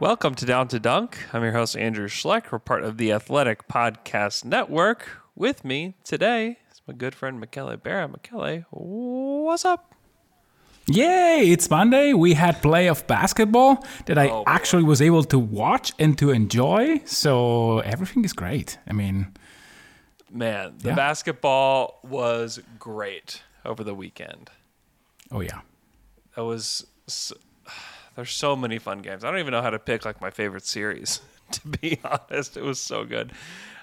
Welcome to Down to Dunk. I'm your host, Andrew Schlecht. We're part of the Athletic Podcast Network. With me today is my good friend, Michele Barra. Michele, what's up? Yay, it's Monday. We had playoff basketball that I Oh, actually was able to watch and to enjoy. So everything is great. I mean, Man, the Yeah. basketball was great over the weekend. oh yeah. That was. There's so many fun games. I don't even know how to pick like my favorite series. To be honest, it was so good.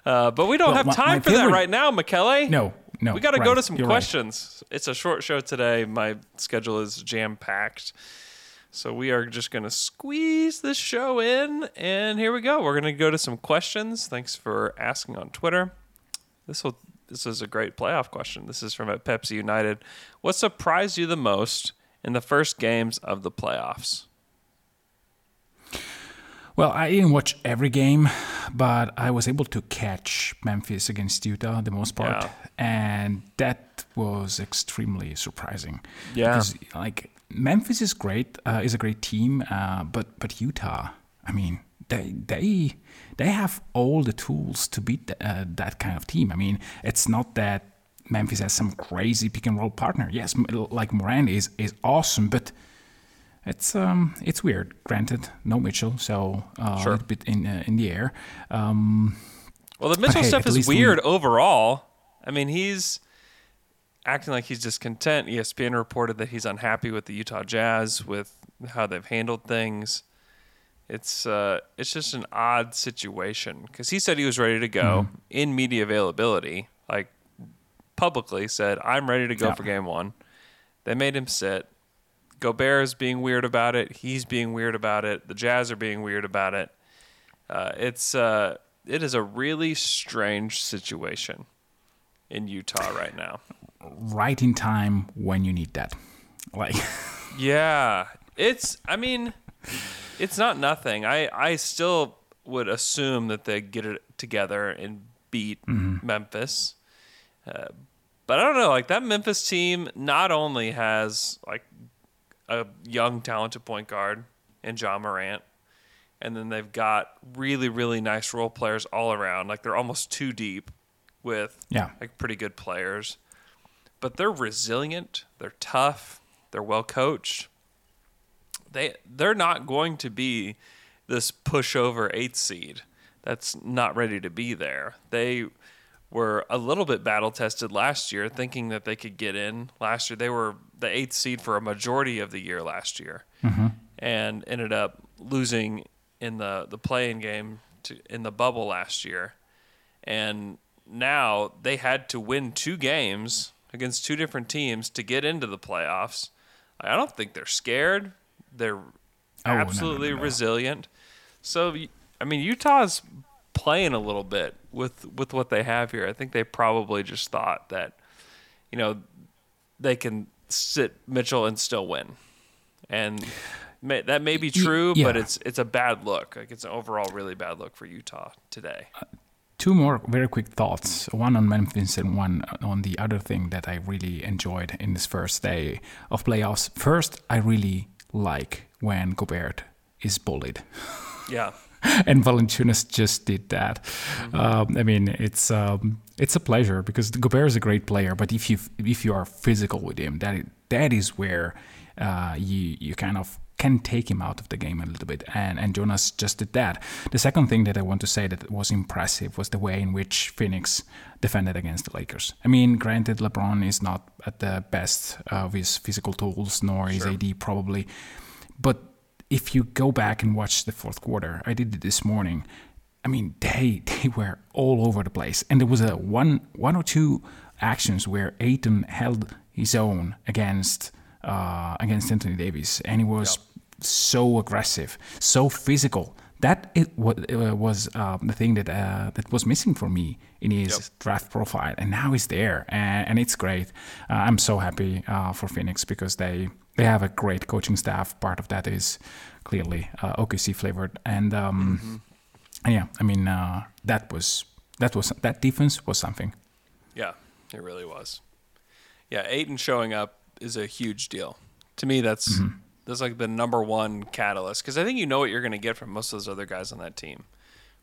Uh, but we don't Well, have my- time my for that right now, Michele. No, no. We got to go to some you're right. questions. It's a short show today. My schedule is jam packed. So we are just going to squeeze this show in. And here we go. We're going to go to some questions. Thanks for asking on Twitter. This will. This is a great playoff question. This is from at Pepsi United. What surprised you the most in the first games of the playoffs? Well, I didn't watch every game, but I was able to catch Memphis against Utah the most part, Yeah. and that was extremely surprising. Yeah. because like Memphis is great, uh, is a great team, uh, but but Utah, I mean, they they they have all the tools to beat th- uh, that kind of team. I mean, it's not that Memphis has some crazy pick and roll partner. Yes, like Morant is is awesome, but it's um it's weird. Granted, no Mitchell, so uh, Sure. a bit in uh, in the air. Um, Well, the Mitchell hey, stuff is least we- weird overall. I mean, he's acting like he's discontent. ESPN reported that he's unhappy with the Utah Jazz with how they've handled things. It's uh, it's just an odd situation because he said he was ready to go Mm-hmm. in media availability, like publicly said, "I'm ready to go Yeah. for Game One." They made him sit. Gobert is being weird about it. He's being weird about it. The Jazz are being weird about it. Uh, it's uh, it is a really strange situation in Utah right now. right in time when you need that. Like, Yeah, it's. I mean, it's not nothing. I I still would assume that they get it together and beat Memphis. Uh, but I don't know. Like that Memphis team not only has like a young, talented point guard in Ja Morant, and then they've got really, really nice role players all around. Like they're almost too deep with Yeah. like pretty good players. But they're resilient. They're tough. They're well coached. They they're not going to be this pushover eighth seed that's not ready to be there. They were a little bit battle tested last year, thinking that they could get in. Last year, they were the eighth seed for a majority of the year last year, mm-hmm. and ended up losing in the the play-in game to, in the bubble last year. And now they had to win two games against two different teams to get into the playoffs. I don't think they're scared. They're Oh, no, no, absolutely no, no. resilient. So I mean, Utah's playing a little bit with with what they have here. I think they probably just thought that you know they can sit Mitchell and still win, and may, that may be true, but it's it's a bad look. Like it's an overall really bad look for Utah today. Uh, two more very quick thoughts one on Memphis and one on the other thing that I really enjoyed in this first day of playoffs. First, I really like when Gobert is bullied. Yeah. and Valanciunas just did that. Um, I mean, it's um, it's a pleasure because Gobert is a great player, but if you if you are physical with him, that that is where uh, you you kind of can take him out of the game a little bit, and and Jonas just did that. The second thing that I want to say that was impressive was the way in which Phoenix defended against the Lakers. I mean, granted, LeBron is not at the best of his physical tools, nor is AD probably, but if you go back and watch the fourth quarter, I did it this morning. I mean, they they were all over the place, and there was a one one or two actions where Ayton held his own against uh, against Anthony Davis, and he was so aggressive, so physical. That it uh, was uh, the thing that uh, that was missing for me in his Yep. draft profile, and now he's there, and, and it's great. Uh, I'm so happy uh, for Phoenix because they they have a great coaching staff. Part of that is clearly uh, OKC flavored, and um, and yeah, I mean uh, that was that was that defense was something. Yeah, it really was. Yeah, Ayton showing up is a huge deal. To me, that's Mm-hmm. that's like the number one catalyst because I think you know what you're going to get from most of those other guys on that team.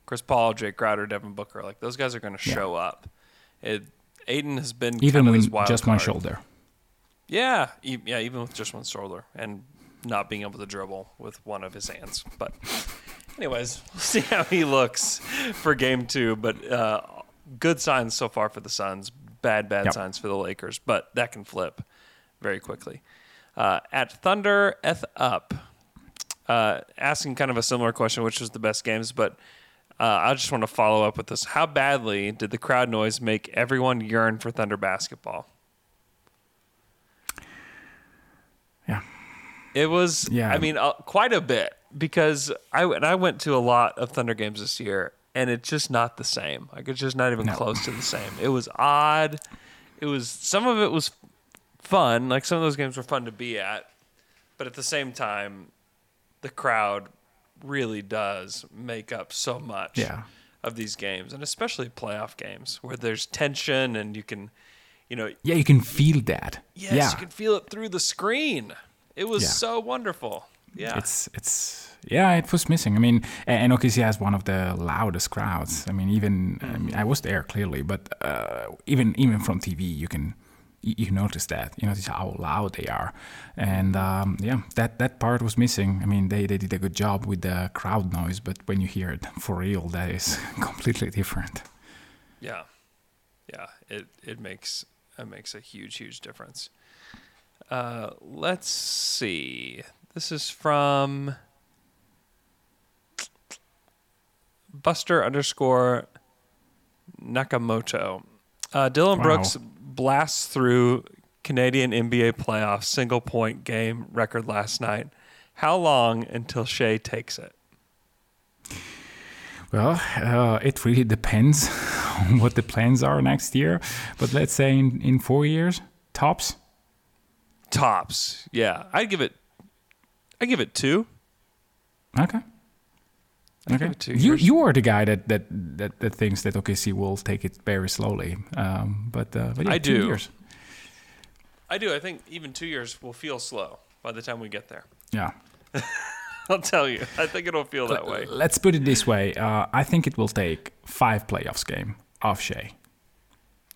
Chris Paul, Jae Crowder, Devin Booker, like those guys are going to Yeah. show up. It, Ayton has been Even kind of with just one shoulder. Yeah, e- yeah, even with just one shoulder and not being able to dribble with one of his hands. But, anyways, we'll see how he looks for game two. But uh, good signs so far for the Suns. Bad, bad Yep. signs for the Lakers. But that can flip very quickly. Uh, at Thunder Eth Up, uh, asking kind of a similar question, which was the best games, but uh, I just want to follow up with this. How badly did the crowd noise make everyone yearn for Thunder basketball? It was, Yeah. I mean, uh, quite a bit because I and I went to a lot of Thunder games this year, and it's just not the same. Like it's just not even No. close to the same. It was odd. It was some of it was fun. Like some of those games were fun to be at, but at the same time, the crowd really does make up so much Yeah. of these games, and especially playoff games where there's tension and you can, you know, Yeah, you can feel that. Yes, yeah. you can feel it through the screen. It was Yeah. so wonderful. Yeah. It's it's yeah, it was missing. I mean, and OKC has one of the loudest crowds. I mean, even I, mean, I was there clearly, but uh, even even from TV, you can you, you notice that you notice how loud they are, and um, yeah, that that part was missing. I mean, they they did a good job with the crowd noise, but when you hear it for real, that is completely different. yeah. Yeah. It it makes it makes a huge, huge difference. Uh, let's see. This is from Buster underscore Nakamoto. Uh, Dillon Wow. Brooks blasts through Canadian NBA playoff single point game record last night. How long until Shai takes it? Well, uh, it really depends on what the plans are next year, but let's say in, in four years, tops. Tops. Yeah. I'd give it I give it two. Okay. I'd Okay. two You you are the guy that that that, that thinks that OKC will take it very slowly. Um, but uh, but yeah, I two do. Years. I do. I think even two years will feel slow by the time we get there. Yeah. I'll tell you. I think it'll feel that way. Let's put it this way. Uh, I think it will take five playoffs game off Shai,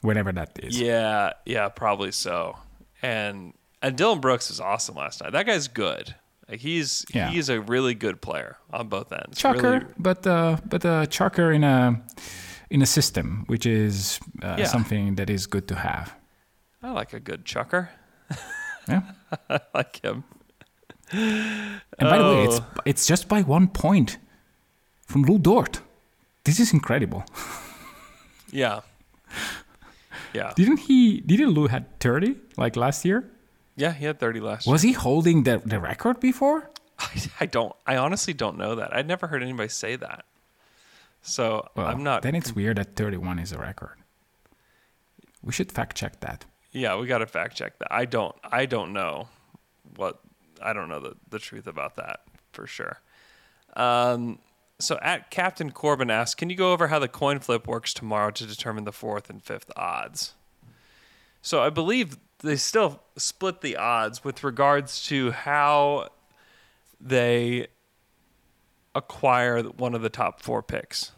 whenever that is. Yeah, yeah, probably so. And and Dillon Brooks is awesome last night. That guy's good. Like he's Yeah. he's a really good player on both ends. Chucker, Really, but uh, but uh, Chucker in a in a system, which is uh, Yeah. something that is good to have. I like a good chucker. Yeah. I like him. And by the way, it's Oh. it's just by one point from Lou Dort. This is incredible. Yeah. Yeah. Didn't he? Didn't Lou had thirty like last year? Yeah, he had 30 last Was he holding the the record before? I, I don't I honestly don't know that. I'd never heard anybody say that. So Well, I'm not Then it's weird that thirty one is a record. We should fact check that. Yeah, we got to fact check that. I don't. I don't know what. I don't know the the truth about that for sure. Um. So at Captain Corbin asks, can you go over how the coin flip works tomorrow to determine the fourth and fifth odds? So I believe they still split the odds with regards to how they acquire one of the top four picks.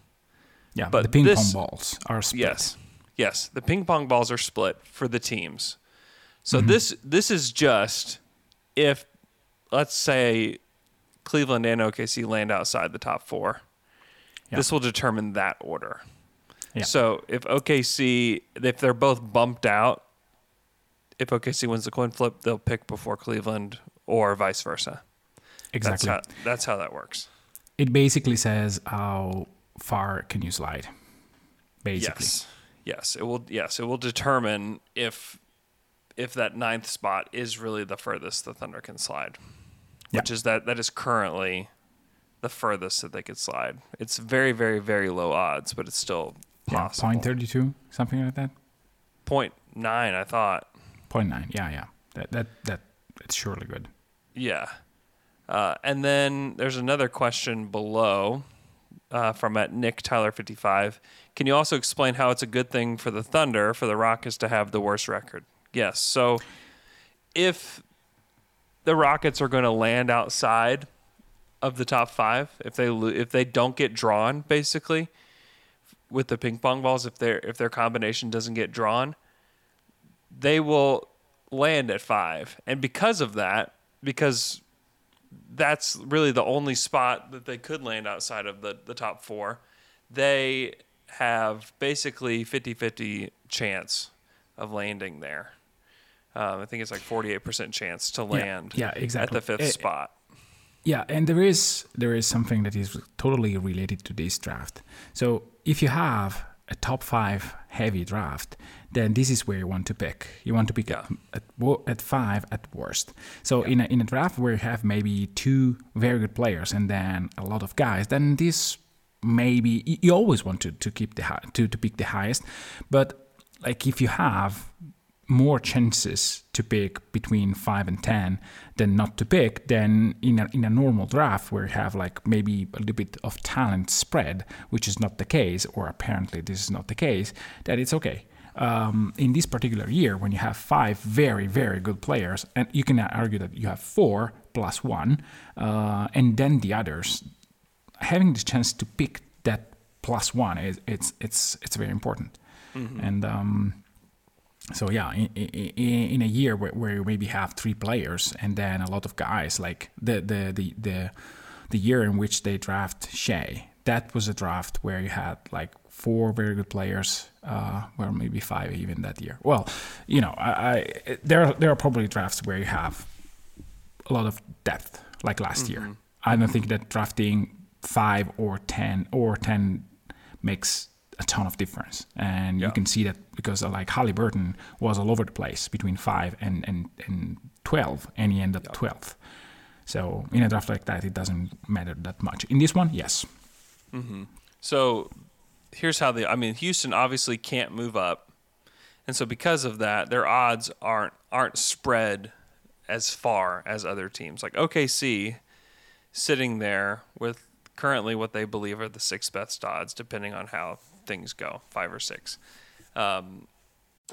Yeah, But the ping this- pong balls are split. Yes. Yes. The ping pong balls are split for the teams. So Mm-hmm. this this is just if let's say Cleveland and OKC land outside the top four. Yeah. This will determine that order. Yeah. So if OKC if they're both bumped out, if OKC wins the coin flip, they'll pick before Cleveland or vice versa. exactly. That's how that's how that works. it basically says how far can you slide. Basically. Yes. Yes, it will yes, it will determine if if that ninth spot is really the furthest the Thunder can slide, Yeah. which is that that is currently the furthest that they could slide. It's very, very, very low odds, but it's still Yeah, point thirty two, something like that. Point nine, I thought. Point nine. Yeah, yeah. That that that it's surely good. Yeah. Uh, and then there's another question below uh, from at Nick Tyler 55. Can you also explain how it's a good thing for the Thunder for the Rockets to have the worst record? Yes. So if the Rockets are going to land outside of the top five, if they if they don't get drawn, basically with the ping pong balls, if their if their combination doesn't get drawn, they will land at five. And because of that, because that's really the only spot that they could land outside of the, the top four, they have basically 50 50 chance of landing there. Um, I think it's like 48% chance to land yeah, at exactly. the fifth Eh, spot. Yeah, and there is there is something that is totally related to this draft. So if you have a top five heavy draft, then this is where you want to pick. You want to pick at, at at five at worst. So in a, in a draft where you have maybe two very good players and then a lot of guys, then this maybe you- you always want to, to keep the high, to to pick the highest, but like if you have more chances to pick between five and ten than not to pick, than in a in a normal draft where you have like maybe a little bit of talent spread, which is not the case, or apparently this is not the case, that it's okay. Um, in this particular year, when you have five very very good players, and you can argue that you have four plus one, uh, and then the others, having the chance to pick that plus one is it's it's it's very important, and. Um, so yeah, in, in, in a year where, where you maybe have three players and then a lot of guys, like the the the the, the year in which they draft Shai, that was a draft where you had like four very good players, uh, well maybe five even that year. Well, you know, I, I there are, there are probably drafts where you have a lot of depth, like last year. I don't think that drafting five or ten or ten makes a ton of difference, and you can see that because uh, like Halliburton was all over the place between five and and, and twelve, and he ended up twelfth. So in a draft like that, it doesn't matter that much. In this one, yes, So here's how the I mean Houston obviously can't move up. And so because of that, their odds aren't aren't spread as far as other teams. Like OKC sitting there with currently what they believe are the sixth best odds, depending on how things go, five or six. Um,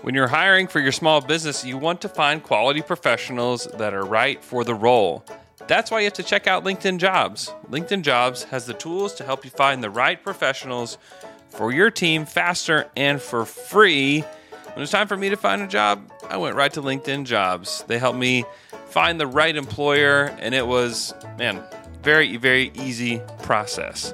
when you're hiring for your small business, you want to find quality professionals that are right for the role. That's why you have to check out LinkedIn Jobs. LinkedIn Jobs has the tools to help you find the right professionals for your team faster and for free. When it was time for me to find a job, I went right to LinkedIn Jobs. They helped me find the right employer, and it was, man, very, very easy process.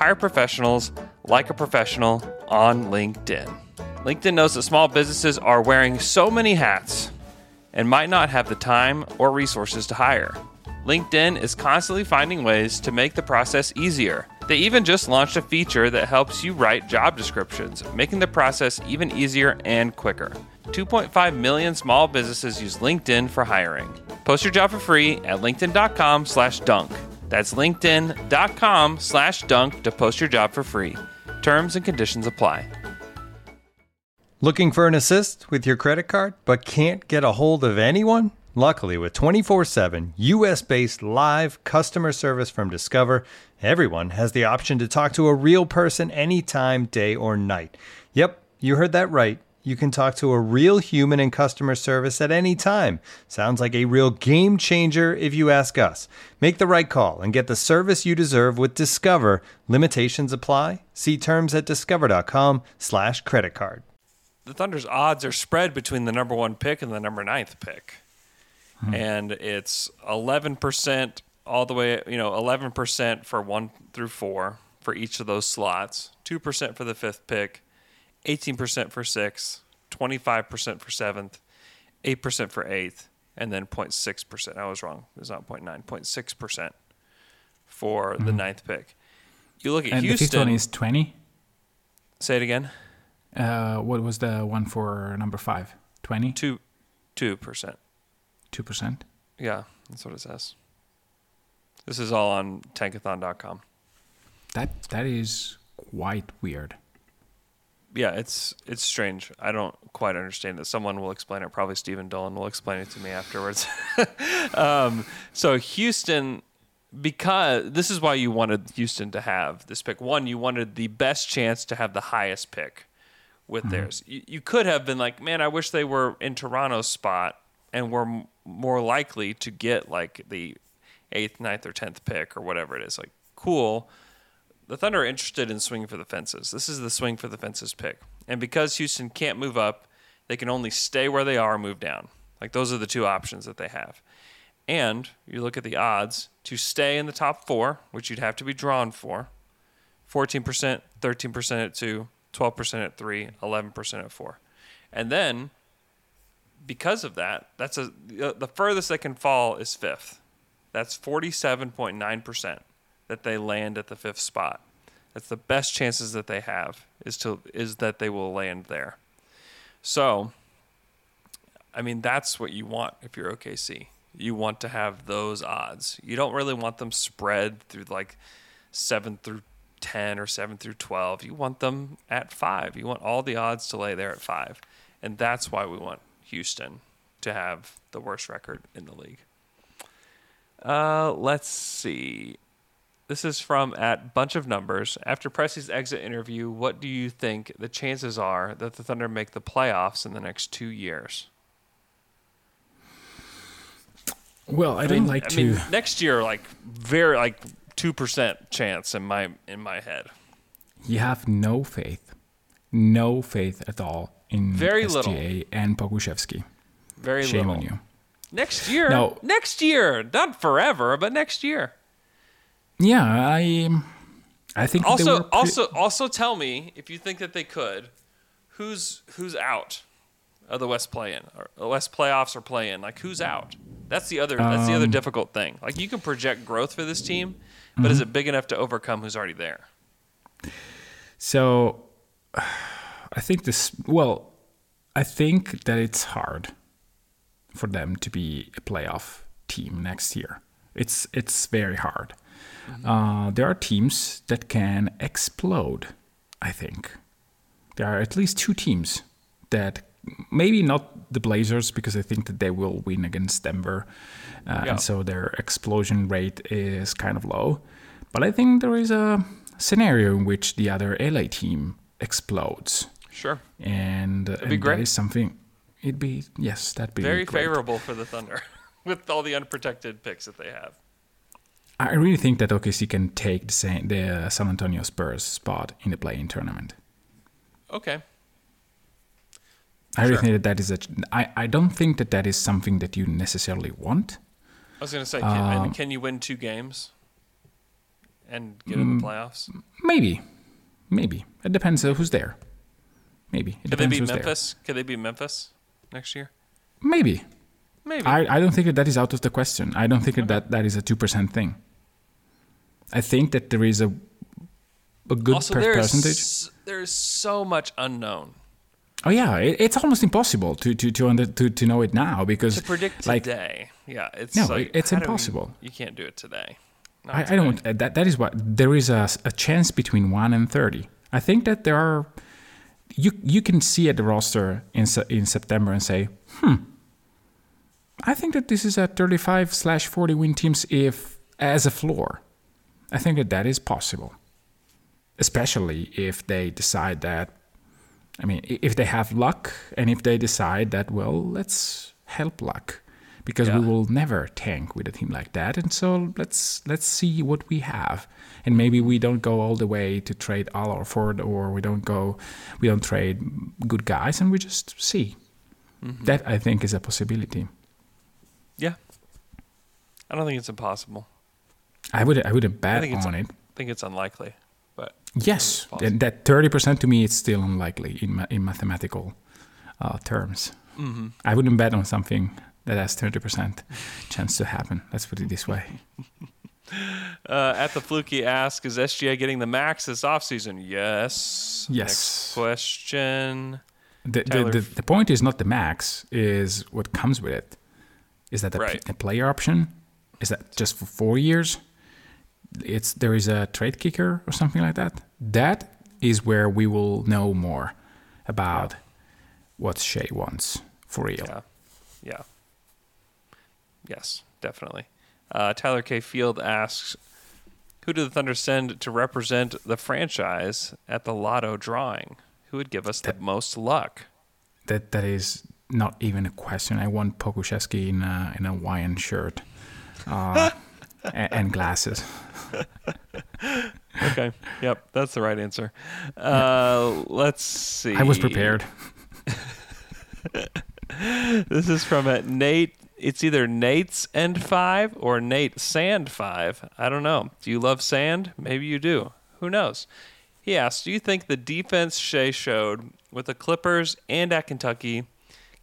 Hire professionals like a professional on LinkedIn. LinkedIn knows that small businesses are wearing so many hats and might not have the time or resources to hire. LinkedIn is constantly finding ways to make the process easier. They even just launched a feature that helps you write job descriptions, making the process even easier and quicker. 2.5 million small businesses use LinkedIn for hiring. Post your job for free at linkedin.com slash dunk. That's linkedin.com slash dunk to post your job for free. Terms and conditions apply. Looking for an assist with your credit card but can't get a hold of anyone? Luckily, with 24 7 US based live customer service from Discover, everyone has the option to talk to a real person anytime, day or night. Yep, you heard that right. You can talk to a real human in customer service at any time. Sounds like a real game changer if you ask us. Make the right call and get the service you deserve with Discover. Limitations apply. See terms at discover.com/slash credit card. The Thunder's odds are spread between the number one pick and the number ninth pick. Hmm. and it's eleven percent all the way. You know, eleven percent for one through four for each of those slots. Two percent for the fifth pick, eighteen percent for sixth, twenty five percent for seventh, eight percent for eighth, and then 0.6 percent. I was wrong. It was not 0.9. 0.6 percent for the ninth pick. You look at Mm-hmm. And Houston. the fifth one is 20. say it again. Uh, what was the one for number five? 20? Two, two percent. 2%? Yeah, that's what it says. This is all on tankathon.com. That That is quite weird. Yeah, it's it's strange. I don't quite understand it. Someone will explain it. Probably Stephen Dolan will explain it to me afterwards. um, so Houston, because this is why you wanted Houston to have this pick. One, you wanted the best chance to have the highest pick with theirs. You, you could have been like, man, I wish they were in Toronto's spot and were m- more likely to get like the eighth, ninth, or tenth pick or whatever it is. Like, cool the Thunder are interested in swinging for the fences. This is the swing for the fences pick. And because Houston can't move up, they can only stay where they are move down. Like those are the two options that they have. And you look at the odds to stay in the top four, which you'd have to be drawn for 14%, 13% at two, 12% at three, 11% at four. And then because of that, that's a the furthest they can fall is fifth. That's 47.9% that they land at the fifth spot. That's the best chances that they have is to is that they will land there. So, I mean, that's what you want if you're OKC. You want to have those odds. You don't really want them spread through like seven through ten or seven through twelve. You want them at five. You want all the odds to lay there at five, and that's why we want Houston to have the worst record in the league. Uh, let's see. This is from at Bunch of Numbers. After Presti's exit interview, what do you think the chances are that the Thunder make the playoffs in the next two years? Well, I, I don't mean, like I to. mean, next year, like very like two percent chance in my in my head. you have no faith, no faith at all in Very SGA little. and Pokuševski. Very Shame little. on you. Next year, No. next year, not forever, but next year. Yeah, I, I think Also, pre- also, also, tell me if you think that they could. Who's who's out of the West play-in or the West playoffs or play-in? Like who's out? That's the other. That's the other Um, difficult thing. Like you can project growth for this team, but is Mm-hmm. it big enough to overcome who's already there? So, I think this. Well, I think that it's hard for them to be a playoff team next year. It's it's very hard. Uh, there are teams that can explode. I think there are at least two teams that maybe not the Blazers because I think that they will win against Denver, uh, Yeah. and so their explosion rate is kind of low. But I think there is a scenario in which the other LA team explodes, Sure. and, be and that is something. It'd be yes, that'd be Very great. favorable for the Thunder with all the unprotected picks that they have. I really think that OKC can take the, San, the San Antonio Spurs spot in the play-in tournament. Okay. I really Sure. think that that is a. I, I don't think that that is something that you necessarily want. I was gonna say, can, Um, can you win two games and get in Mm. the playoffs? Maybe, maybe it depends on who's there. Maybe it Could they depends who's Memphis? Could they beat Memphis next year? Maybe. Maybe. I, I don't think that that is out of the question. I don't think that that, that is a two percent thing. I think that there is a a good also, per- there's percentage. there's so much unknown Oh yeah, it, it's almost impossible to to to, under, to to know it now because to predict like today. Yeah, it's No, like, it's do we- impossible. you can't do it today. Not I, I don't. That that is what there is a, a chance between one and thirty. I think that there are. You you can see at the roster in in September and say, hmm. I think that this is a thirty-five slash forty win teams if as a floor. I think that that is possible, especially if they decide that. I mean, if they have luck and if they decide that, well, let's help luck because we will never tank with a team like that. And so let's let's see what we have, and maybe we don't go all the way to trade Al Horford, or we don't go, we don't trade good guys, and we just see. Mm-hmm. That I think is a possibility. Yeah. I don't think it's impossible. I would I wouldn't I bet think on it. I think it's unlikely, but Yes, and that thirty percent to me it's still unlikely in ma- in mathematical uh, terms. Mm-hmm. I wouldn't bet on something that has thirty percent chance to happen. Let's put it this way. Uh, at the fluky ask, is SGA getting the max this offseason? Yes. Yes. Next question. The, the, the, the point is not the max, is what comes with it. Is that a, p- Right. a player option? Is that just for four years? It's there is a trade kicker or something like that. That is where we will know more about what Shai wants for real. Yeah. Yeah. Yes, definitely. Uh, Tyler K. Field asks, "Who do the Thunder send to represent the franchise at the Lotto drawing? Who would give us the most luck?" That that is not even a question. I want Pokuševski in a in a Hawaiian shirt uh, and, and glasses. Okay. yep, that's the right answer. Uh, let's see. I was prepared. This is from uh, Nate. It's either Nate's End Five or Nate Sand Five. I don't know. Do you love sand? Maybe you do. Who knows? He asks, "Do you think the defense Shai showed with the Clippers and at Kentucky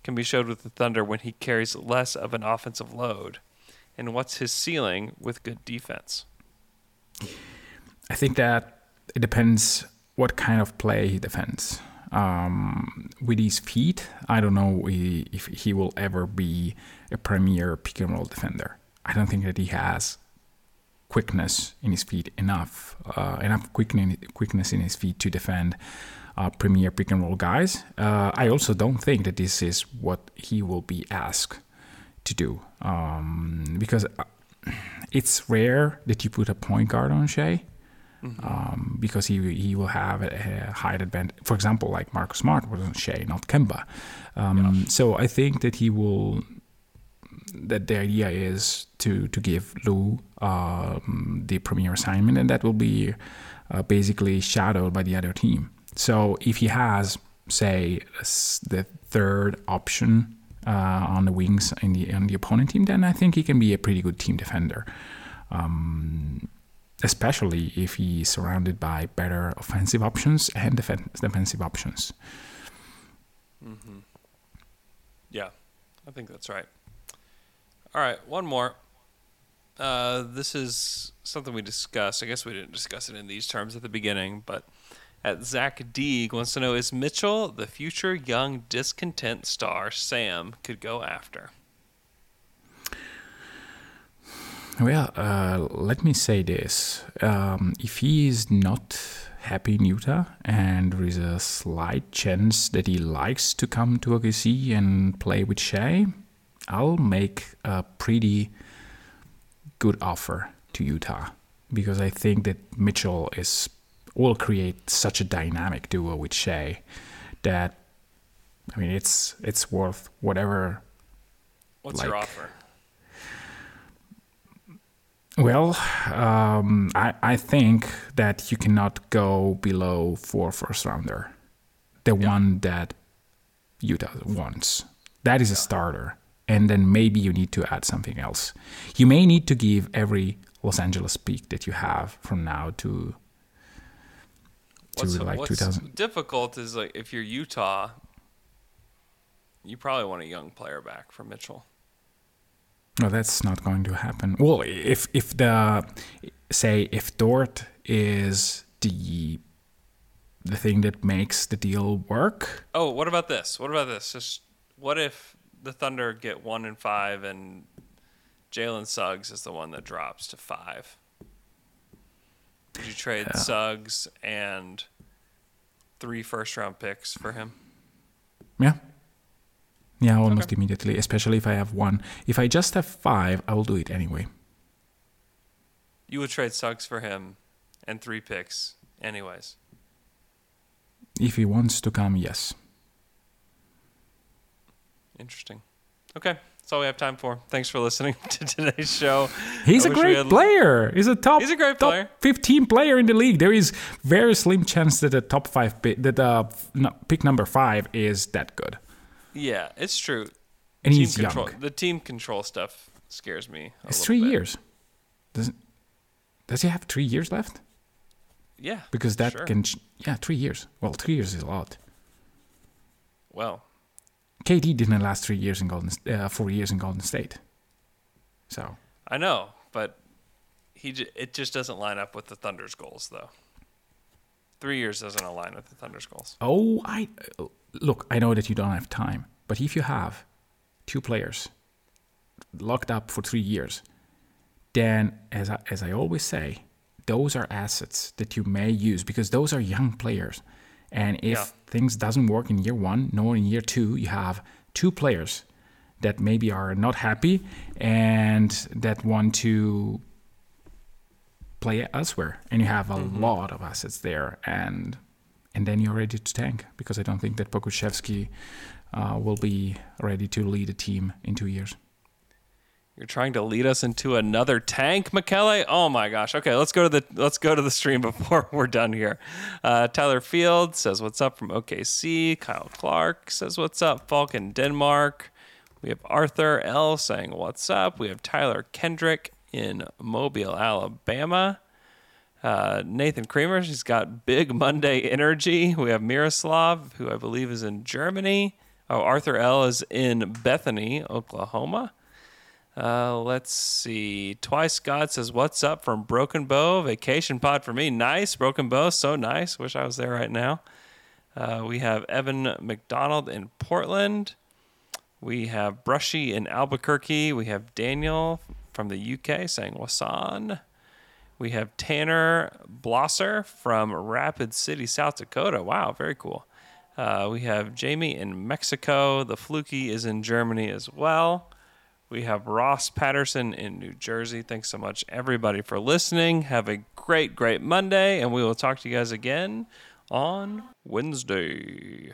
can be showed with the Thunder when he carries less of an offensive load? And what's his ceiling with good defense?" I think that it depends what kind of play he defends. Um, with his feet, I don't know if he will ever be a premier pick and roll defender. I don't think that he has quickness in his feet enough, uh, enough quickness in his feet to defend uh, premier pick and roll guys. Uh, I also don't think that this is what he will be asked to do um, because uh, it's rare that you put a point guard on Shai um, because he he will have a, a height advantage. For example, like Marcus Smart was on Shai, not Kemba. Um, So I think that he will. That the idea is to to give Lou um, the premier assignment, and that will be uh, basically shadowed by the other team. So if he has, say, the third option uh, on the wings in the on the opponent team, then I think he can be a pretty good team defender. Um, especially if he's surrounded by better offensive options and defen- defensive options. Mm-hmm. Yeah, I think that's right. All right, one more. Uh, this is something we discussed. I guess we didn't discuss it in these terms at the beginning, but at Zach Deeg wants to know is Mitchell the future young discontent star Sam could go after? Well, uh, let me say this: um, if he is not happy in Utah, and there is a slight chance that he likes to come to OKC and play with Shai, I'll make a pretty good offer to Utah because I think that Mitchell is will create such a dynamic duo with Shai that I mean it's it's worth whatever What's your offer? Well, um, I, I think that you cannot go below four first rounder. The one that Utah wants. That is a starter. And then maybe you need to add something else. You may need to give every Los Angeles pick that you have from now to to What's, like what's 2000. difficult is like if you're Utah, you probably want a young player back for Mitchell. No, that's not going to happen. Well, if if the say if Dort is the the thing that makes the deal work, Oh, what about this? What about this? Just what if the Thunder get one and five and Jalen Suggs is the one that drops to five? Would you trade Suggs and three first round picks for him? yeah, yeah, almost immediately. Especially if I have one. If I just have five, I will do it anyway. You would trade Suggs for him and three picks, anyways. If he wants to come, yes. Interesting. Okay, that's all we have time for. Thanks for listening to today's show. He's I a great had- player. He's a top. He's a great top player. 15 player in the league. There is very slim chance that the top five pick, that uh, no, pick number five is that good. Yeah, it's true. and team he's control, young. The team control stuff scares me. A It's little three bit. years. Does does he have three years left? Yeah, Because that sure. can yeah three years. Well, three years is a lot. Well, KD didn't last three years in Golden uh, four years in Golden State. So I know, but he j- it just doesn't line up with the Thunder's goals, though. Three years doesn't align with the Thunder's goals. Oh, I look. I know that you don't have time, but if you have two players locked up for three years, then as I, as I always say, those are assets that you may use because those are young players, and if Yeah. things doesn't work in year one nor in year two, you have two players that maybe are not happy and that want to play elsewhere and you have a lot of assets there and and then you're ready to tank because I don't think that Pokuševski uh, will be ready to lead a team in two years. You're trying to lead us into another tank, Michele? Oh my gosh. Okay, let's go to the let's go to the stream before we're done here. Uh, Tyler Field says what's up from OKC. Kyle Clark says what's up. Falcon Denmark. We have Arthur L saying what's up. We have Tyler Kendrick in Mobile, Alabama. Uh, Nathan Kramer, he's got big Monday energy. We have Miroslav, who I believe is in Germany. Oh, Arthur L is in Bethany, Oklahoma. Uh, let's see. Twice God says, "What's up from Broken Bow? Vacation pod for me. Nice, Broken Bow. So nice. Wish I was there right now." Uh, we have Evan McDonald in Portland. We have Brushy in Albuquerque. We have Daniel from the UK saying "Wasan." We have Tanner Blosser from Rapid City, South Dakota. Wow, very cool. Uh, we have Jamie in Mexico. The Fluky is in Germany as well. We have Ross Patterson in New Jersey. Thanks so much, everybody, for listening. Have a great, great Monday, and we will talk to you guys again on Wednesday.